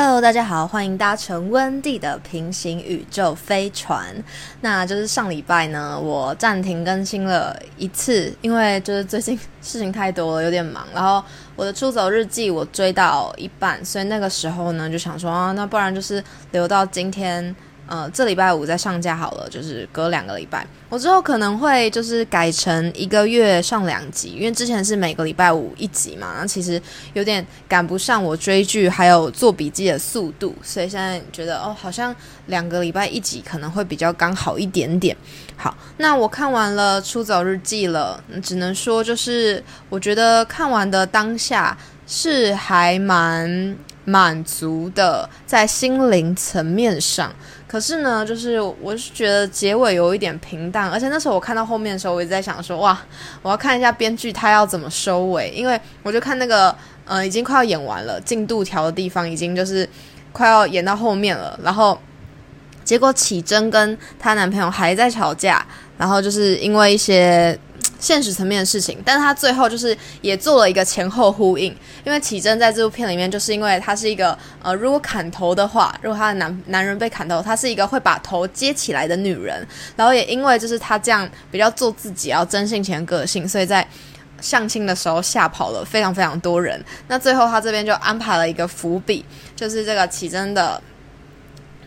Hello，大家好，欢迎搭乘温蒂的平行宇宙飞船。那就是上礼拜呢，我暂停更新了一次，因为就是最近事情太多了，有点忙。然后我的出走日记我追到一半，所以那个时候呢，就想说啊，那不然就是留到今天。呃，这礼拜五再上架好了，就是隔两个礼拜。我之后可能会就是改成一个月上两集，因为之前是每个礼拜五一集嘛，那其实有点赶不上我追剧还有做笔记的速度，所以现在觉得哦，好像两个礼拜一集可能会比较刚好一点点。好，那我看完了《出走日记》了，只能说就是我觉得看完的当下是还蛮满足的，在心灵层面上。可是呢，就是我是觉得结尾有一点平淡，而且那时候我看到后面的时候，我一直在想说，哇，我要看一下编剧他要怎么收尾，因为我就看那个，呃，已经快要演完了，进度条的地方已经就是快要演到后面了，然后结果启真跟她男朋友还在吵架，然后就是因为一些。现实层面的事情，但是他最后就是也做了一个前后呼应，因为启真在这部片里面，就是因为她是一个呃，如果砍头的话，如果她的男男人被砍头，她是一个会把头接起来的女人，然后也因为就是她这样比较做自己，要真性情个性，所以在相亲的时候吓跑了非常非常多人。那最后他这边就安排了一个伏笔，就是这个启真的。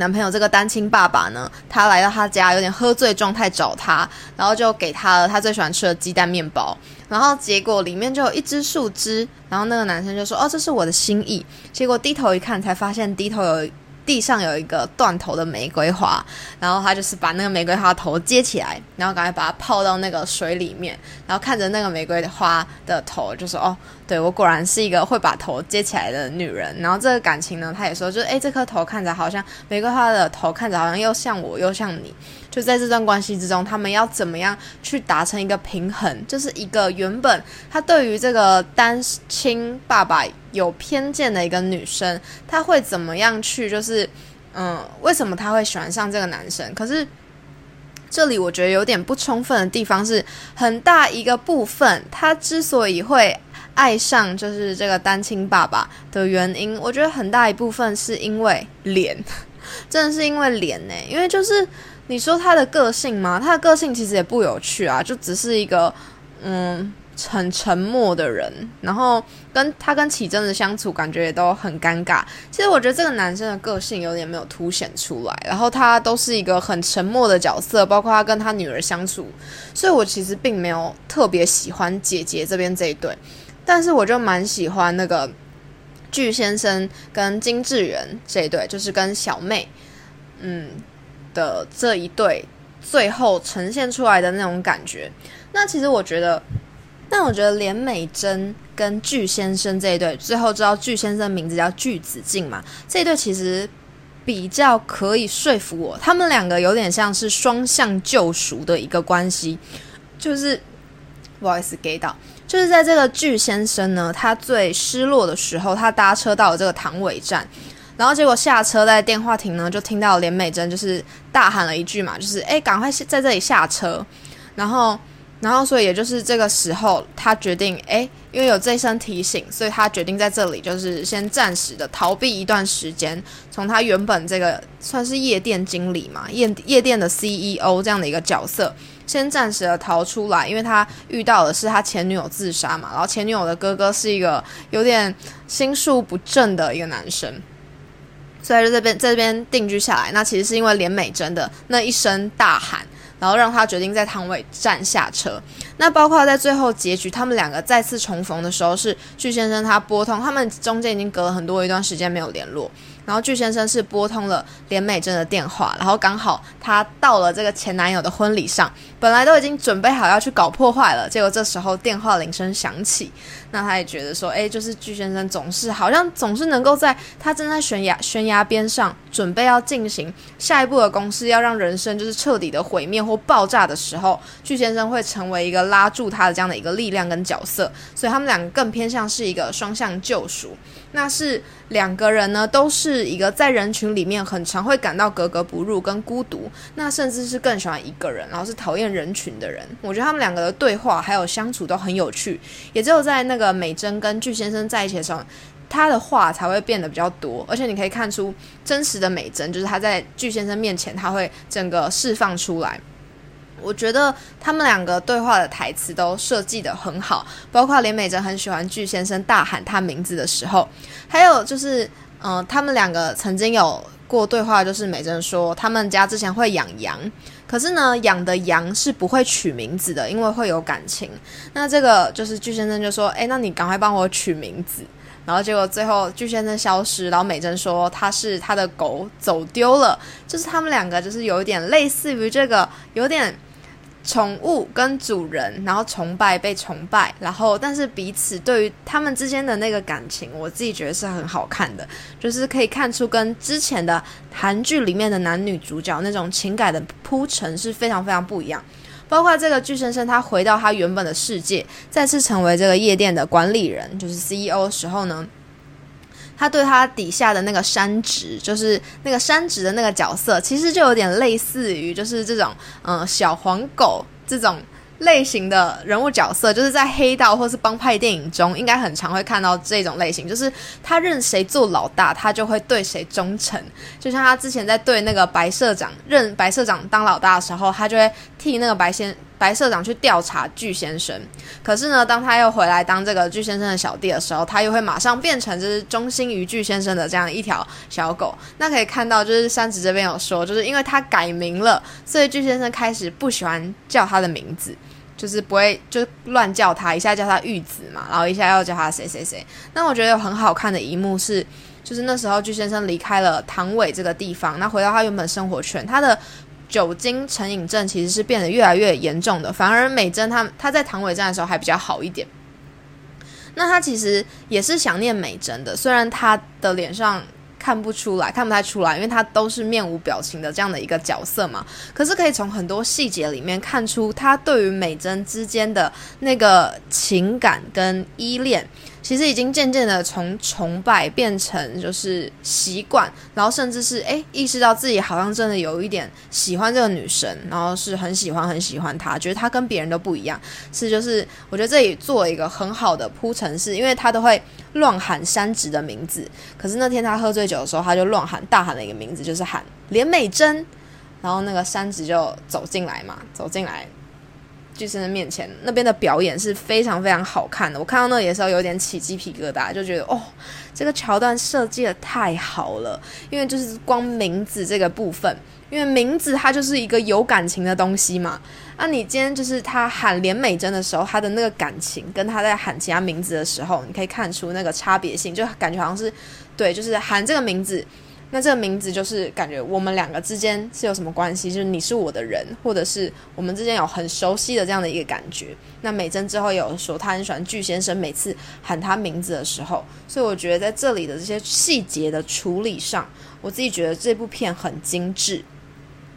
男朋友这个单亲爸爸呢，他来到他家，有点喝醉状态找他，然后就给他了他最喜欢吃的鸡蛋面包，然后结果里面就有一只树枝，然后那个男生就说：“哦，这是我的心意。”结果低头一看，才发现低头有。地上有一个断头的玫瑰花，然后他就是把那个玫瑰花头接起来，然后赶快把它泡到那个水里面，然后看着那个玫瑰花的头，就说：“哦，对我果然是一个会把头接起来的女人。”然后这个感情呢，他也说：“就是哎，这颗头看着好像玫瑰花的头，看着好像又像我又像你。”就在这段关系之中，他们要怎么样去达成一个平衡？就是一个原本他对于这个单亲爸爸有偏见的一个女生，她会怎么样去？就是嗯，为什么她会喜欢上这个男生？可是这里我觉得有点不充分的地方是，很大一个部分，他之所以会爱上就是这个单亲爸爸的原因，我觉得很大一部分是因为脸，真的是因为脸呢，因为就是。你说他的个性吗？他的个性其实也不有趣啊，就只是一个嗯很沉默的人，然后跟他跟启真的相处感觉也都很尴尬。其实我觉得这个男生的个性有点没有凸显出来，然后他都是一个很沉默的角色，包括他跟他女儿相处，所以我其实并没有特别喜欢姐姐这边这一对，但是我就蛮喜欢那个巨先生跟金智媛这一对，就是跟小妹，嗯。的这一对最后呈现出来的那种感觉，那其实我觉得，但我觉得连美珍跟巨先生这一对，最后知道巨先生名字叫巨子敬嘛，这一对其实比较可以说服我，他们两个有点像是双向救赎的一个关系，就是不好意思给到，就是在这个巨先生呢，他最失落的时候，他搭车到了这个唐尾站。然后结果下车在电话亭呢，就听到连美珍就是大喊了一句嘛，就是哎，赶快在这里下车。然后，然后所以也就是这个时候，他决定哎，因为有这一声提醒，所以他决定在这里就是先暂时的逃避一段时间，从他原本这个算是夜店经理嘛，夜夜店的 CEO 这样的一个角色，先暂时的逃出来，因为他遇到的是他前女友自杀嘛，然后前女友的哥哥是一个有点心术不正的一个男生。所以就这边在这边定居下来，那其实是因为连美珍的那一声大喊，然后让他决定在汤尾站下车。那包括在最后结局，他们两个再次重逢的时候，是巨先生他拨通，他们中间已经隔了很多一段时间没有联络。然后巨先生是拨通了连美珍的电话，然后刚好他到了这个前男友的婚礼上，本来都已经准备好要去搞破坏了，结果这时候电话铃声响起，那他也觉得说，哎，就是巨先生总是好像总是能够在他正在悬崖悬崖边上，准备要进行下一步的公司，要让人生就是彻底的毁灭或爆炸的时候，巨先生会成为一个拉住他的这样的一个力量跟角色，所以他们两个更偏向是一个双向救赎。那是两个人呢，都是是一个在人群里面很常会感到格格不入跟孤独，那甚至是更喜欢一个人，然后是讨厌人群的人。我觉得他们两个的对话还有相处都很有趣，也只有在那个美珍跟巨先生在一起的时候，他的话才会变得比较多，而且你可以看出真实的美珍，就是他在巨先生面前，他会整个释放出来。我觉得他们两个对话的台词都设计的很好，包括连美珍很喜欢巨先生大喊他名字的时候，还有就是，嗯，他们两个曾经有过对话，就是美珍说他们家之前会养羊，可是呢，养的羊是不会取名字的，因为会有感情。那这个就是巨先生就说，哎，那你赶快帮我取名字。然后结果最后巨先生消失，然后美珍说他是他的狗走丢了，就是他们两个就是有点类似于这个有点。宠物跟主人，然后崇拜被崇拜，然后但是彼此对于他们之间的那个感情，我自己觉得是很好看的，就是可以看出跟之前的韩剧里面的男女主角那种情感的铺陈是非常非常不一样。包括这个巨先生他回到他原本的世界，再次成为这个夜店的管理人，就是 CEO 的时候呢。他对他底下的那个山直，就是那个山直的那个角色，其实就有点类似于，就是这种嗯小黄狗这种类型的人物角色，就是在黑道或是帮派电影中，应该很常会看到这种类型，就是他认谁做老大，他就会对谁忠诚。就像他之前在对那个白社长认白社长当老大的时候，他就会替那个白先。白社长去调查巨先生，可是呢，当他又回来当这个巨先生的小弟的时候，他又会马上变成就是忠心于巨先生的这样一条小狗。那可以看到，就是山子这边有说，就是因为他改名了，所以巨先生开始不喜欢叫他的名字，就是不会就乱叫他，一下叫他玉子嘛，然后一下要叫他谁谁谁。那我觉得有很好看的一幕是，就是那时候巨先生离开了唐伟这个地方，那回到他原本生活圈，他的。酒精成瘾症其实是变得越来越严重的，反而美珍她她在唐伟站的时候还比较好一点。那他其实也是想念美珍的，虽然他的脸上看不出来，看不太出来，因为他都是面无表情的这样的一个角色嘛。可是可以从很多细节里面看出他对于美珍之间的那个情感跟依恋。其实已经渐渐的从崇拜变成就是习惯，然后甚至是诶意识到自己好像真的有一点喜欢这个女生，然后是很喜欢很喜欢她，觉得她跟别人都不一样。是就是我觉得这里做一个很好的铺陈，是因为他都会乱喊山直的名字，可是那天他喝醉酒的时候，他就乱喊大喊了一个名字，就是喊连美珍，然后那个山直就走进来嘛，走进来。巨生的面前，那边的表演是非常非常好看的。我看到那里的时候，有点起鸡皮疙瘩，就觉得哦，这个桥段设计的太好了。因为就是光名字这个部分，因为名字它就是一个有感情的东西嘛。那你今天就是他喊连美珍的时候，他的那个感情，跟他在喊其他名字的时候，你可以看出那个差别性，就感觉好像是对，就是喊这个名字。那这个名字就是感觉我们两个之间是有什么关系？就是你是我的人，或者是我们之间有很熟悉的这样的一个感觉。那美珍之后有说，她很喜欢巨先生每次喊他名字的时候，所以我觉得在这里的这些细节的处理上，我自己觉得这部片很精致。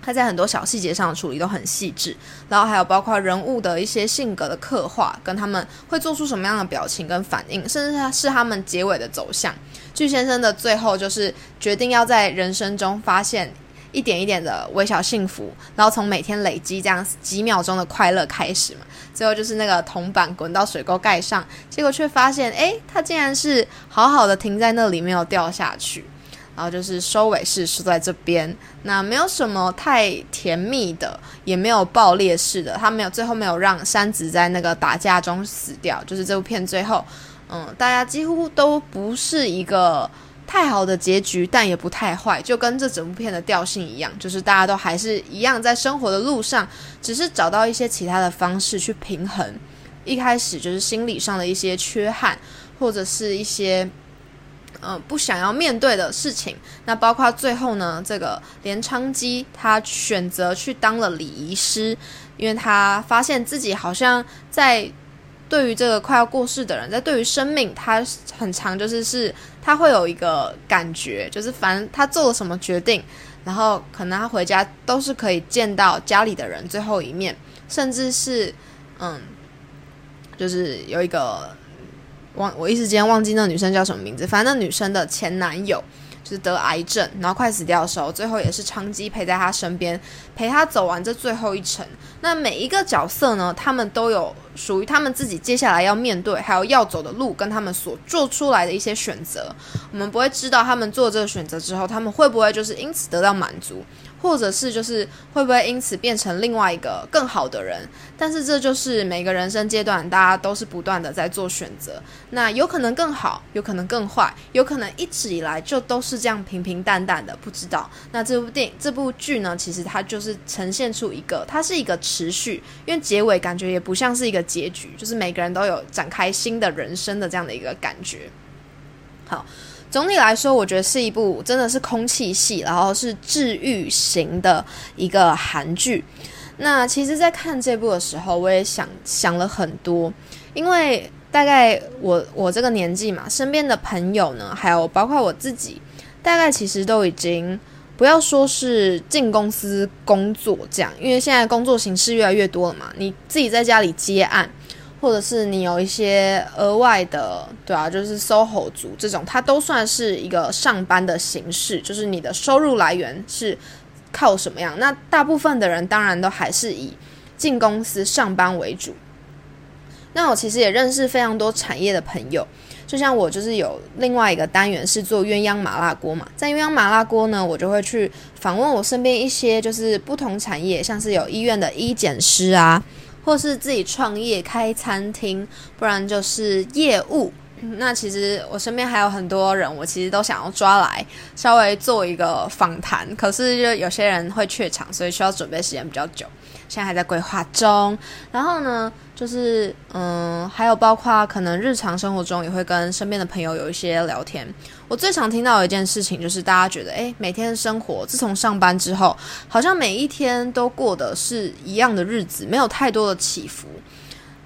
他在很多小细节上的处理都很细致，然后还有包括人物的一些性格的刻画，跟他们会做出什么样的表情跟反应，甚至是他们结尾的走向。巨先生的最后就是决定要在人生中发现一点一点的微小幸福，然后从每天累积这样几秒钟的快乐开始嘛。最后就是那个铜板滚到水沟盖上，结果却发现，诶，他竟然是好好的停在那里，没有掉下去。然后就是收尾是是在这边，那没有什么太甜蜜的，也没有爆裂式的，他没有最后没有让山子在那个打架中死掉。就是这部片最后，嗯，大家几乎都不是一个太好的结局，但也不太坏，就跟这整部片的调性一样，就是大家都还是一样在生活的路上，只是找到一些其他的方式去平衡。一开始就是心理上的一些缺憾，或者是一些。嗯，不想要面对的事情，那包括最后呢，这个连昌基他选择去当了礼仪师，因为他发现自己好像在对于这个快要过世的人，在对于生命，他很长就是是他会有一个感觉，就是反正他做了什么决定，然后可能他回家都是可以见到家里的人最后一面，甚至是嗯，就是有一个。忘我一时间忘记那女生叫什么名字，反正那女生的前男友就是得癌症，然后快死掉的时候，最后也是长期陪在她身边，陪她走完这最后一程。那每一个角色呢，他们都有属于他们自己接下来要面对还有要走的路，跟他们所做出来的一些选择。我们不会知道他们做这个选择之后，他们会不会就是因此得到满足。或者是就是会不会因此变成另外一个更好的人？但是这就是每个人生阶段，大家都是不断的在做选择。那有可能更好，有可能更坏，有可能一直以来就都是这样平平淡淡的，不知道。那这部电影这部剧呢，其实它就是呈现出一个，它是一个持续，因为结尾感觉也不像是一个结局，就是每个人都有展开新的人生的这样的一个感觉。好。总体来说，我觉得是一部真的是空气系，然后是治愈型的一个韩剧。那其实，在看这部的时候，我也想想了很多，因为大概我我这个年纪嘛，身边的朋友呢，还有包括我自己，大概其实都已经不要说是进公司工作这样，因为现在工作形式越来越多了嘛，你自己在家里接案。或者是你有一些额外的，对啊，就是 SOHO 族这种，它都算是一个上班的形式，就是你的收入来源是靠什么样？那大部分的人当然都还是以进公司上班为主。那我其实也认识非常多产业的朋友，就像我就是有另外一个单元是做鸳鸯麻辣锅嘛，在鸳鸯麻辣锅呢，我就会去访问我身边一些就是不同产业，像是有医院的医检师啊。或是自己创业开餐厅，不然就是业务。那其实我身边还有很多人，我其实都想要抓来稍微做一个访谈，可是就有些人会怯场，所以需要准备时间比较久。现在还在规划中。然后呢？就是嗯，还有包括可能日常生活中也会跟身边的朋友有一些聊天。我最常听到一件事情就是，大家觉得诶，每天的生活自从上班之后，好像每一天都过的是一样的日子，没有太多的起伏。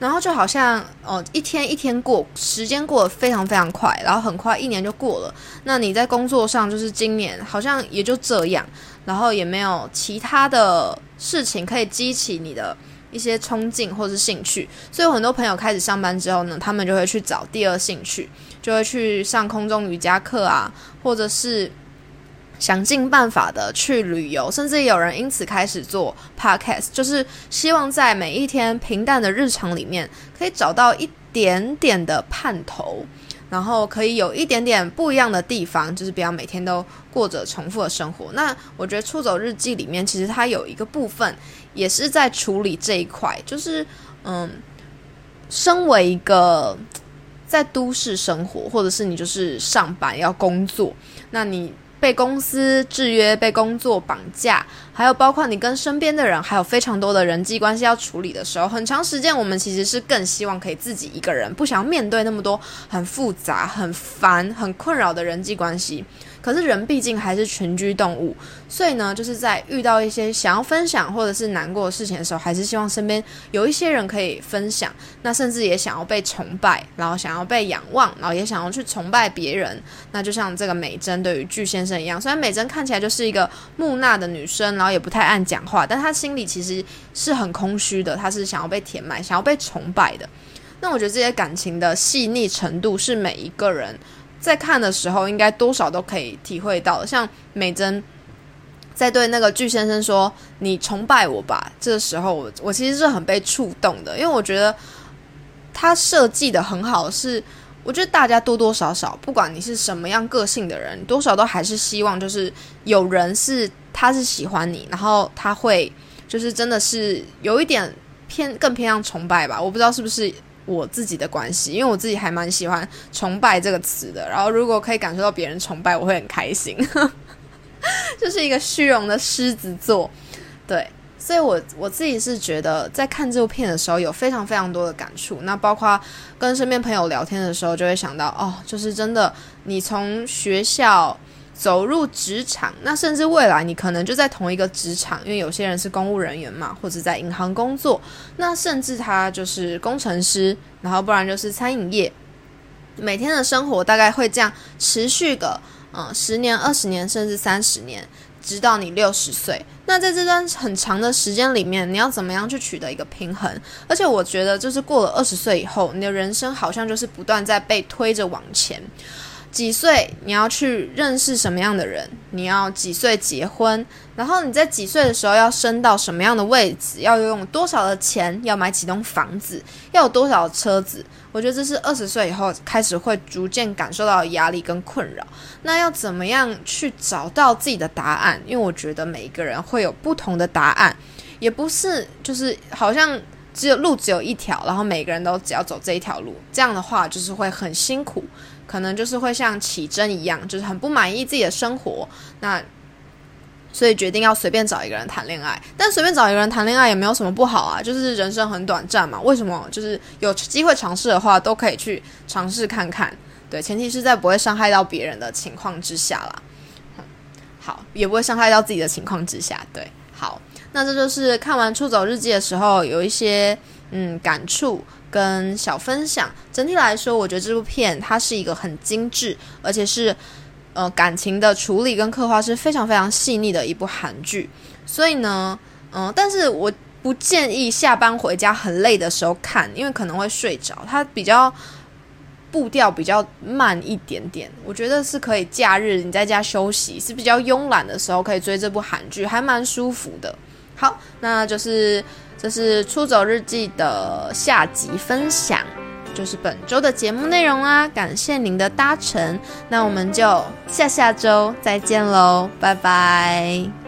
然后就好像哦，一天一天过，时间过得非常非常快，然后很快一年就过了。那你在工作上就是今年好像也就这样，然后也没有其他的事情可以激起你的。一些冲劲或是兴趣，所以有很多朋友开始上班之后呢，他们就会去找第二兴趣，就会去上空中瑜伽课啊，或者是想尽办法的去旅游，甚至有人因此开始做 podcast，就是希望在每一天平淡的日常里面，可以找到一点点的盼头。然后可以有一点点不一样的地方，就是不要每天都过着重复的生活。那我觉得《出走日记》里面其实它有一个部分也是在处理这一块，就是嗯，身为一个在都市生活，或者是你就是上班要工作，那你。被公司制约、被工作绑架，还有包括你跟身边的人，还有非常多的人际关系要处理的时候，很长时间我们其实是更希望可以自己一个人，不想要面对那么多很复杂、很烦、很困扰的人际关系。可是人毕竟还是群居动物，所以呢，就是在遇到一些想要分享或者是难过的事情的时候，还是希望身边有一些人可以分享。那甚至也想要被崇拜，然后想要被仰望，然后也想要去崇拜别人。那就像这个美珍对于巨先生一样，虽然美珍看起来就是一个木讷的女生，然后也不太爱讲话，但她心里其实是很空虚的，她是想要被填满，想要被崇拜的。那我觉得这些感情的细腻程度是每一个人。在看的时候，应该多少都可以体会到。像美珍在对那个巨先生说：“你崇拜我吧。”这时候，我我其实是很被触动的，因为我觉得他设计的很好。是我觉得大家多多少少，不管你是什么样个性的人，多少都还是希望，就是有人是他是喜欢你，然后他会就是真的是有一点偏更偏向崇拜吧。我不知道是不是。我自己的关系，因为我自己还蛮喜欢“崇拜”这个词的。然后，如果可以感受到别人崇拜，我会很开心。就是一个虚荣的狮子座，对。所以，我我自己是觉得，在看这部片的时候，有非常非常多的感触。那包括跟身边朋友聊天的时候，就会想到，哦，就是真的，你从学校。走入职场，那甚至未来你可能就在同一个职场，因为有些人是公务人员嘛，或者在银行工作，那甚至他就是工程师，然后不然就是餐饮业，每天的生活大概会这样持续个嗯十年、二十年，甚至三十年，直到你六十岁。那在这段很长的时间里面，你要怎么样去取得一个平衡？而且我觉得，就是过了二十岁以后，你的人生好像就是不断在被推着往前。几岁你要去认识什么样的人，你要几岁结婚，然后你在几岁的时候要升到什么样的位置，要用多少的钱，要买几栋房子，要有多少车子。我觉得这是二十岁以后开始会逐渐感受到压力跟困扰。那要怎么样去找到自己的答案？因为我觉得每一个人会有不同的答案，也不是就是好像只有路只有一条，然后每个人都只要走这一条路，这样的话就是会很辛苦。可能就是会像起针一样，就是很不满意自己的生活，那所以决定要随便找一个人谈恋爱。但随便找一个人谈恋爱也没有什么不好啊，就是人生很短暂嘛。为什么？就是有机会尝试的话，都可以去尝试看看。对，前提是在不会伤害到别人的情况之下啦。好，也不会伤害到自己的情况之下。对，好，那这就是看完《出走日记》的时候有一些嗯感触。跟小分享，整体来说，我觉得这部片它是一个很精致，而且是呃感情的处理跟刻画是非常非常细腻的一部韩剧。所以呢，嗯，但是我不建议下班回家很累的时候看，因为可能会睡着。它比较步调比较慢一点点，我觉得是可以假日你在家休息是比较慵懒的时候可以追这部韩剧，还蛮舒服的。好，那就是这是《出走日记》的下集分享，就是本周的节目内容啦。感谢您的搭乘，那我们就下下周再见喽，拜拜。